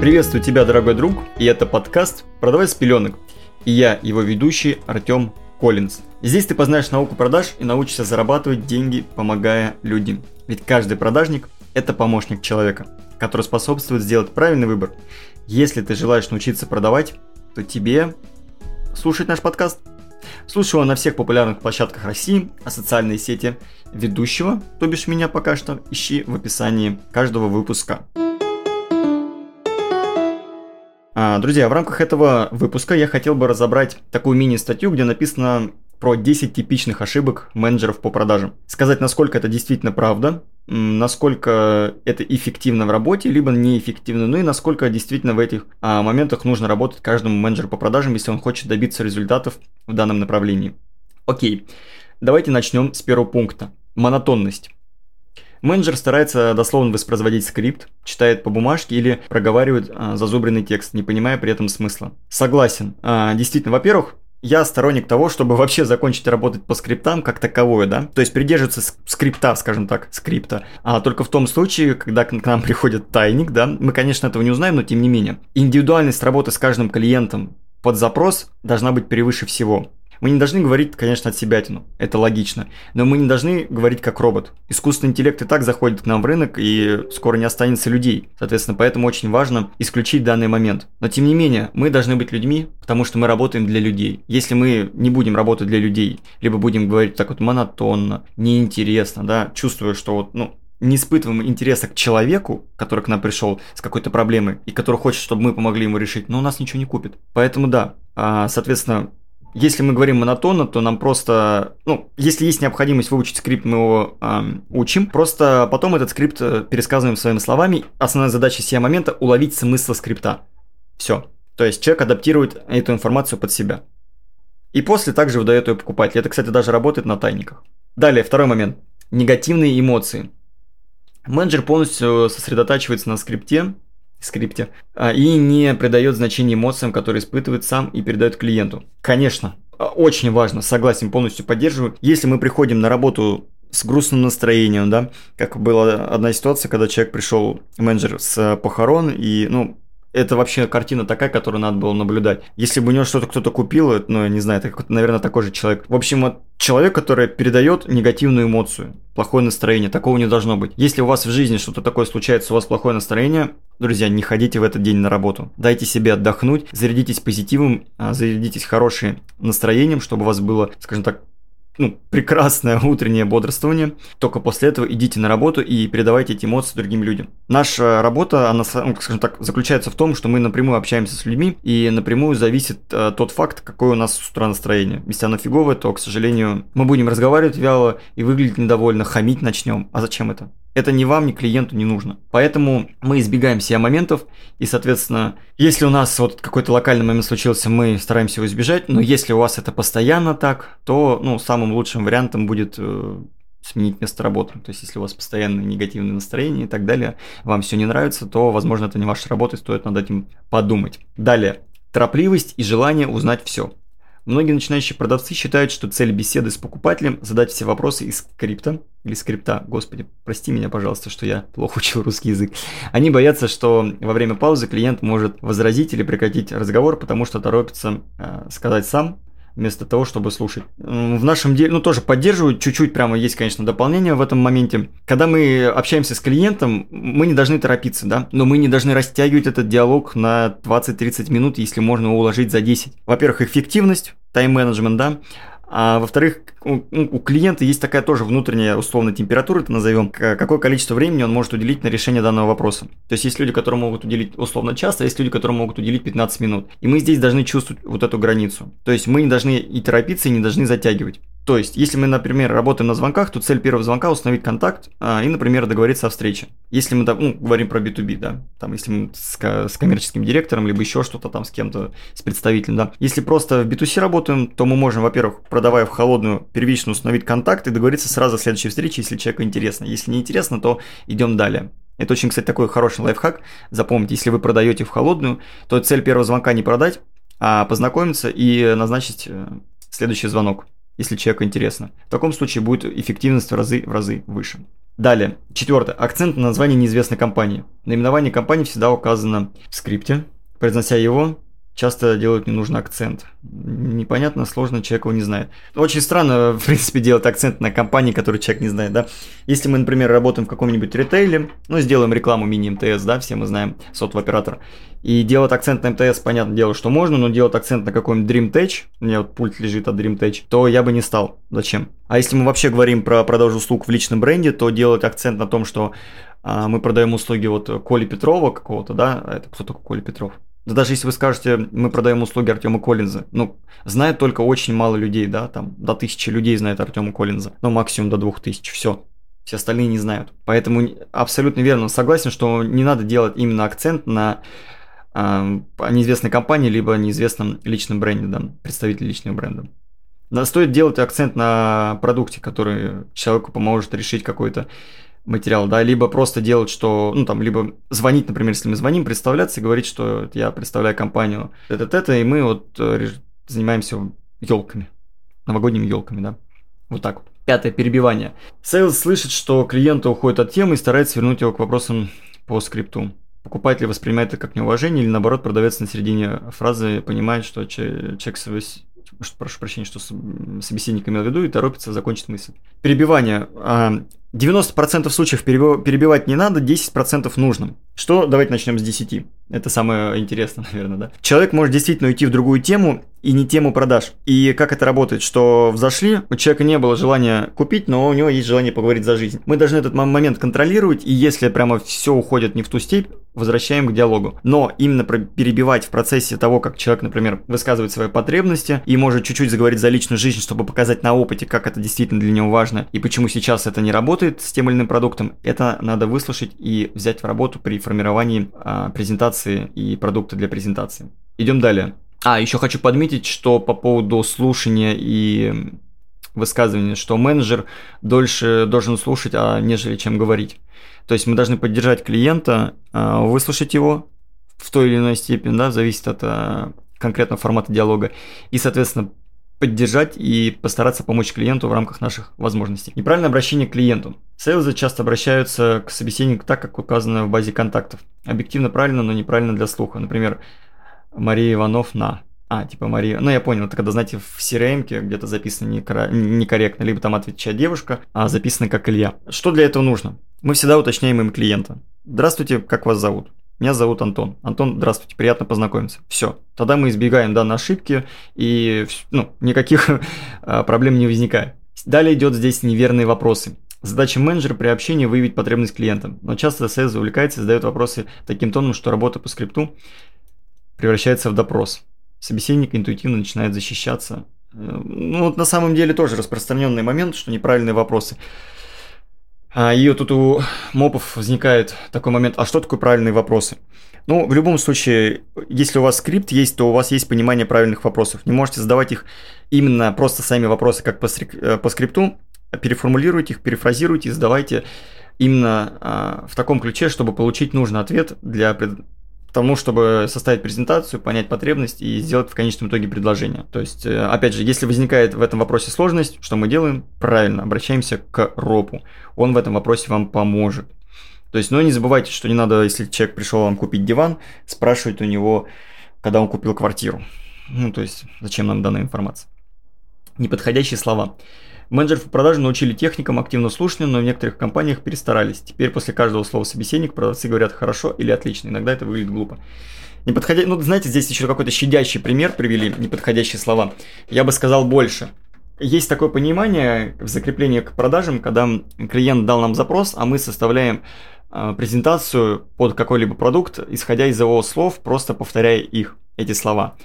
Приветствую тебя, дорогой друг, и это подкаст «Продавай с пеленок». И я, его ведущий, Артем Коллинз. Здесь ты познаешь науку продаж и научишься зарабатывать деньги, помогая людям. Ведь каждый продажник – это помощник человека, который способствует сделать правильный выбор. Если ты желаешь научиться продавать, то тебе слушать наш подкаст. Слушай его на всех популярных площадках России, а социальные сети ведущего, то бишь меня пока что, ищи в описании каждого выпуска. Друзья, в рамках этого выпуска я хотел бы разобрать такую мини-статью, где написано про 10 типичных ошибок менеджеров по продажам. Сказать, насколько это действительно правда, насколько это эффективно в работе, либо неэффективно, ну и насколько действительно в этих а, моментах нужно работать каждому менеджеру по продажам, если он хочет добиться результатов в данном направлении. Окей, давайте начнем с первого пункта. Монотонность. Менеджер старается дословно воспроизводить скрипт, читает по бумажке или проговаривает а, зазубренный текст, не понимая при этом смысла. Согласен. А, действительно, во-первых, я сторонник того, чтобы вообще закончить работать по скриптам как таковое, да, то есть придерживаться скрипта, скажем так, скрипта, а только в том случае, когда к нам приходит тайник, да, мы, конечно, этого не узнаем, но тем не менее. Индивидуальность работы с каждым клиентом под запрос должна быть превыше всего. Мы не должны говорить, конечно, от себя тяну, это логично, но мы не должны говорить как робот. Искусственный интеллект и так заходит к нам в рынок, и скоро не останется людей. Соответственно, поэтому очень важно исключить данный момент. Но тем не менее, мы должны быть людьми, потому что мы работаем для людей. Если мы не будем работать для людей, либо будем говорить так вот монотонно, неинтересно, да, чувствуя, что вот, ну, не испытываем интереса к человеку, который к нам пришел с какой-то проблемой и который хочет, чтобы мы помогли ему решить, но у нас ничего не купит. Поэтому да, а, соответственно, если мы говорим монотонно, то нам просто, ну, если есть необходимость выучить скрипт, мы его э, учим. Просто потом этот скрипт э, пересказываем своими словами. Основная задача сия момента – уловить смысл скрипта. Все. То есть человек адаптирует эту информацию под себя. И после также выдает ее покупателю. Это, кстати, даже работает на тайниках. Далее, второй момент. Негативные эмоции. Менеджер полностью сосредотачивается на скрипте, скрипте а, и не придает значения эмоциям, которые испытывает сам и передает клиенту. Конечно, а, очень важно, согласен, полностью поддерживаю. Если мы приходим на работу с грустным настроением, да, как была одна ситуация, когда человек пришел, менеджер с похорон, и, ну, это вообще картина такая, которую надо было наблюдать. Если бы у него что-то кто-то купил, ну, я не знаю, это, наверное, такой же человек. В общем, вот человек, который передает негативную эмоцию, плохое настроение, такого не должно быть. Если у вас в жизни что-то такое случается, у вас плохое настроение, друзья, не ходите в этот день на работу. Дайте себе отдохнуть, зарядитесь позитивом, а, зарядитесь хорошим настроением, чтобы у вас было, скажем так, ну, прекрасное утреннее бодрствование. Только после этого идите на работу и передавайте эти эмоции другим людям. Наша работа, она, ну, скажем так, заключается в том, что мы напрямую общаемся с людьми, и напрямую зависит э, тот факт, какое у нас с утра настроение. Если оно фиговое, то, к сожалению, мы будем разговаривать вяло и выглядеть недовольно, хамить начнем. А зачем это? Это ни вам, ни клиенту не нужно. Поэтому мы избегаем себя моментов, и, соответственно, если у нас вот какой-то локальный момент случился, мы стараемся его избежать, но если у вас это постоянно так, то, ну, самым лучшим вариантом будет э, сменить место работы. То есть, если у вас постоянно негативное настроение и так далее, вам все не нравится, то, возможно, это не ваша работа, и стоит над этим подумать. Далее. Торопливость и желание узнать все. Многие начинающие продавцы считают, что цель беседы с покупателем – задать все вопросы из скрипта, или скрипта, господи, прости меня, пожалуйста, что я плохо учил русский язык. Они боятся, что во время паузы клиент может возразить или прекратить разговор, потому что торопится э, сказать сам, вместо того, чтобы слушать. В нашем деле, ну, тоже поддерживаю, чуть-чуть прямо есть, конечно, дополнение в этом моменте. Когда мы общаемся с клиентом, мы не должны торопиться, да, но мы не должны растягивать этот диалог на 20-30 минут, если можно его уложить за 10. Во-первых, эффективность, тайм-менеджмент, да, а во-вторых, у, ну, у клиента есть такая тоже внутренняя условная температура, это назовем, какое количество времени он может уделить на решение данного вопроса. То есть есть люди, которые могут уделить условно час, а есть люди, которые могут уделить 15 минут. И мы здесь должны чувствовать вот эту границу. То есть мы не должны и торопиться, и не должны затягивать. То есть, если мы, например, работаем на звонках, то цель первого звонка установить контакт а, и, например, договориться о встрече. Если мы ну, говорим про B2B, да, там, если мы с, с коммерческим директором, либо еще что-то там с кем-то, с представителем, да. Если просто в B2C работаем, то мы можем, во-первых, продавая в холодную, первично установить контакт и договориться сразу о следующей встрече, если человеку интересно. Если не интересно, то идем далее. Это очень, кстати, такой хороший лайфхак. Запомните, если вы продаете в холодную, то цель первого звонка не продать, а познакомиться и назначить э, следующий звонок если человеку интересно. В таком случае будет эффективность в разы, в разы выше. Далее, четвертое. Акцент на название неизвестной компании. Наименование компании всегда указано в скрипте. Произнося его, часто делают ненужный акцент. Непонятно, сложно, человек его не знает. Очень странно, в принципе, делать акцент на компании, которую человек не знает, да. Если мы, например, работаем в каком-нибудь ритейле, ну, сделаем рекламу мини-МТС, да, все мы знаем, сотовый оператор, и делать акцент на МТС, понятное дело, что можно, но делать акцент на какой-нибудь DreamTech, у меня вот пульт лежит от DreamTech, то я бы не стал. Зачем? А если мы вообще говорим про продажу услуг в личном бренде, то делать акцент на том, что а, мы продаем услуги вот Коли Петрова какого-то, да, а это кто такой Коля Петров? Да даже если вы скажете, мы продаем услуги Артема Коллинза, ну, знает только очень мало людей, да, там до тысячи людей знает Артема Коллинза, ну, максимум до двух тысяч, все. Все остальные не знают. Поэтому абсолютно верно согласен, что не надо делать именно акцент на э, неизвестной компании, либо неизвестном личном бренде, да, представителе личного бренда. Да, стоит делать акцент на продукте, который человеку поможет решить какой-то материал, да, либо просто делать, что, ну, там, либо звонить, например, если мы звоним, представляться и говорить, что я представляю компанию это-это, и мы вот э, занимаемся елками, новогодними елками, да, вот так вот. Пятое, перебивание. Сейлс слышит, что клиенты уходят от темы и старается вернуть его к вопросам по скрипту. Покупатель воспринимает это как неуважение или наоборот продавец на середине фразы понимает, что человек прошу прощения, что собеседник имел в виду и торопится закончить мысль. Перебивание. А, 90% случаев перебивать не надо, 10% нужно. Что? Давайте начнем с 10. Это самое интересное, наверное, да. Человек может действительно уйти в другую тему и не тему продаж. И как это работает? Что взошли, у человека не было желания купить, но у него есть желание поговорить за жизнь. Мы должны этот момент контролировать, и если прямо все уходит не в ту степь, возвращаем к диалогу. Но именно перебивать в процессе того, как человек, например, высказывает свои потребности и может чуть-чуть заговорить за личную жизнь, чтобы показать на опыте, как это действительно для него важно и почему сейчас это не работает с тем или иным продуктом, это надо выслушать и взять в работу при формировании а, презентации и продукта для презентации. Идем далее. А, еще хочу подметить, что по поводу слушания и высказывания, что менеджер дольше должен слушать, а нежели чем говорить. То есть мы должны поддержать клиента, а, выслушать его в той или иной степени, да, зависит от а, конкретного формата диалога, и, соответственно, поддержать и постараться помочь клиенту в рамках наших возможностей. Неправильное обращение к клиенту. Сейлзы часто обращаются к собеседнику так, как указано в базе контактов. Объективно правильно, но неправильно для слуха. Например, Мария Иванов на. А, типа Мария. Ну, я понял, это когда, знаете, в crm где-то записано некорректно, либо там отвечает девушка, а записано как Илья. Что для этого нужно? Мы всегда уточняем им клиента. Здравствуйте, как вас зовут? Меня зовут Антон. Антон, здравствуйте, приятно познакомиться. Все. Тогда мы избегаем данной ошибки и ну, никаких а, проблем не возникает. Далее идет здесь неверные вопросы. Задача менеджера при общении выявить потребность клиента. Но часто СС увлекается и задает вопросы таким тоном, что работа по скрипту превращается в допрос. Собеседник интуитивно начинает защищаться. Э, ну, вот на самом деле тоже распространенный момент, что неправильные вопросы. А, и тут у мопов возникает такой момент, а что такое правильные вопросы? Ну, в любом случае, если у вас скрипт есть, то у вас есть понимание правильных вопросов. Не можете задавать их именно просто сами вопросы, как по, э, по скрипту, переформулируйте их, перефразируйте задавайте именно а, в таком ключе, чтобы получить нужный ответ для тому, чтобы составить презентацию, понять потребность и сделать в конечном итоге предложение. То есть, э, опять же, если возникает в этом вопросе сложность, что мы делаем? Правильно, обращаемся к ропу. Он в этом вопросе вам поможет. То есть, но не забывайте, что не надо, если человек пришел вам купить диван, спрашивать у него, когда он купил квартиру. Ну, то есть, зачем нам данная информация? Неподходящие слова. Менеджеров по продаже научили техникам активно слушанию, но в некоторых компаниях перестарались. Теперь после каждого слова собеседник продавцы говорят хорошо или отлично. Иногда это выглядит глупо. Неподходя... Ну, знаете, здесь еще какой-то щадящий пример привели, неподходящие слова. Я бы сказал больше. Есть такое понимание в закреплении к продажам, когда клиент дал нам запрос, а мы составляем э, презентацию под какой-либо продукт, исходя из его слов, просто повторяя их, эти слова.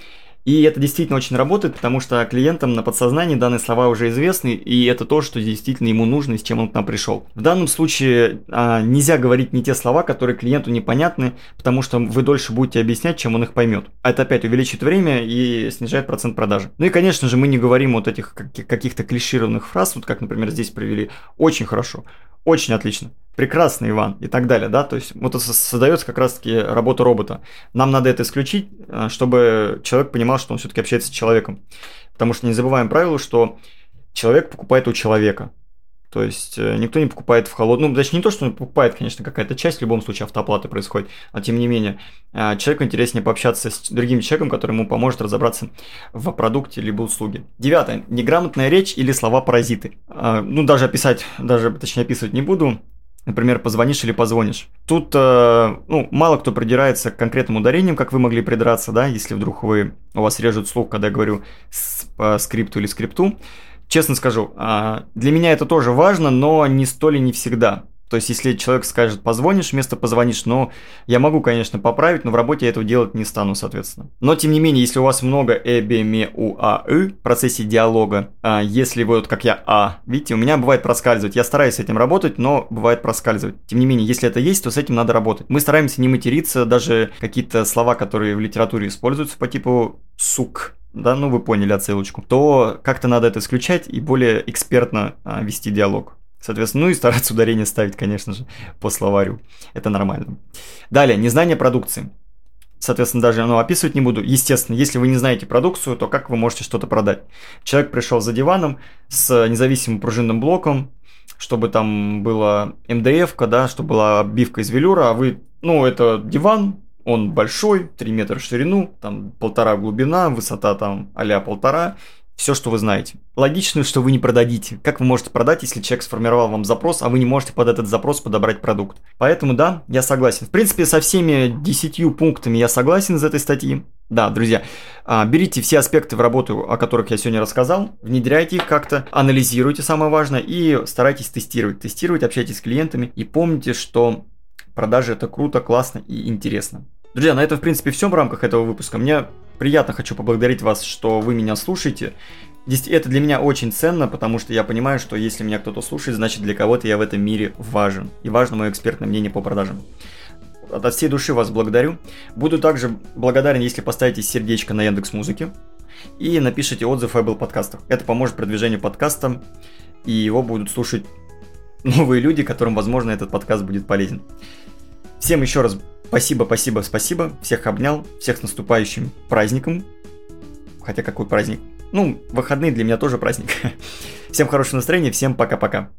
И это действительно очень работает, потому что клиентам на подсознании данные слова уже известны, и это то, что действительно ему нужно и с чем он к нам пришел. В данном случае а, нельзя говорить не те слова, которые клиенту непонятны, потому что вы дольше будете объяснять, чем он их поймет. А это опять увеличит время и снижает процент продажи. Ну и, конечно же, мы не говорим вот этих каких-то клишированных фраз, вот как, например, здесь провели. Очень хорошо, очень отлично прекрасный Иван и так далее, да, то есть вот создается как раз-таки работа робота. Нам надо это исключить, э, чтобы человек понимал, что он все-таки общается с человеком. Потому что не забываем правило, что человек покупает у человека. То есть э, никто не покупает в холодную, ну, точнее не то, что он покупает, конечно, какая-то часть, в любом случае автооплаты происходит, но тем не менее, э, человеку интереснее пообщаться с другим человеком, который ему поможет разобраться в продукте либо услуге. Девятое. Неграмотная речь или слова-паразиты. Ну, даже описать, даже, точнее, описывать не буду. Например, позвонишь или позвонишь. Тут ну, мало кто придирается к конкретным ударениям, как вы могли придраться, да, если вдруг вы, у вас режут слух, когда я говорю по скрипту или скрипту. Честно скажу, а, для меня это тоже важно, но не столь и не всегда. То есть, если человек скажет «позвонишь» вместо «позвонишь», ну, я могу, конечно, поправить, но в работе я этого делать не стану, соответственно. Но, тем не менее, если у вас много «у», «а», в процессе диалога, а если вы вот как я «а», видите, у меня бывает проскальзывать. Я стараюсь с этим работать, но бывает проскальзывать. Тем не менее, если это есть, то с этим надо работать. Мы стараемся не материться, даже какие-то слова, которые в литературе используются по типу «сук», да, ну вы поняли отсылочку, то как-то надо это исключать и более экспертно а, вести диалог. Соответственно, ну и стараться ударение ставить, конечно же, по словарю. Это нормально. Далее, незнание продукции. Соответственно, даже ну, описывать не буду. Естественно, если вы не знаете продукцию, то как вы можете что-то продать? Человек пришел за диваном с независимым пружинным блоком, чтобы там была МДФ, да, чтобы была обивка из велюра, а вы, ну, это диван, он большой, 3 метра в ширину, там полтора глубина, высота там а полтора, все, что вы знаете. Логично, что вы не продадите. Как вы можете продать, если человек сформировал вам запрос, а вы не можете под этот запрос подобрать продукт? Поэтому да, я согласен. В принципе, со всеми десятью пунктами я согласен из этой статьи. Да, друзья, а, берите все аспекты в работу, о которых я сегодня рассказал, внедряйте их как-то, анализируйте самое важное и старайтесь тестировать. Тестировать, общайтесь с клиентами и помните, что продажи это круто, классно и интересно. Друзья, на этом, в принципе, все в рамках этого выпуска. Мне приятно хочу поблагодарить вас, что вы меня слушаете. Это для меня очень ценно, потому что я понимаю, что если меня кто-то слушает, значит для кого-то я в этом мире важен. И важно мое экспертное мнение по продажам. От всей души вас благодарю. Буду также благодарен, если поставите сердечко на Яндекс Музыке и напишите отзыв о Apple подкастах. Это поможет продвижению подкаста, и его будут слушать новые люди, которым, возможно, этот подкаст будет полезен. Всем еще раз спасибо, спасибо, спасибо. Всех обнял, всех с наступающим праздником. Хотя какой праздник? Ну, выходные для меня тоже праздник. Всем хорошего настроения, всем пока-пока.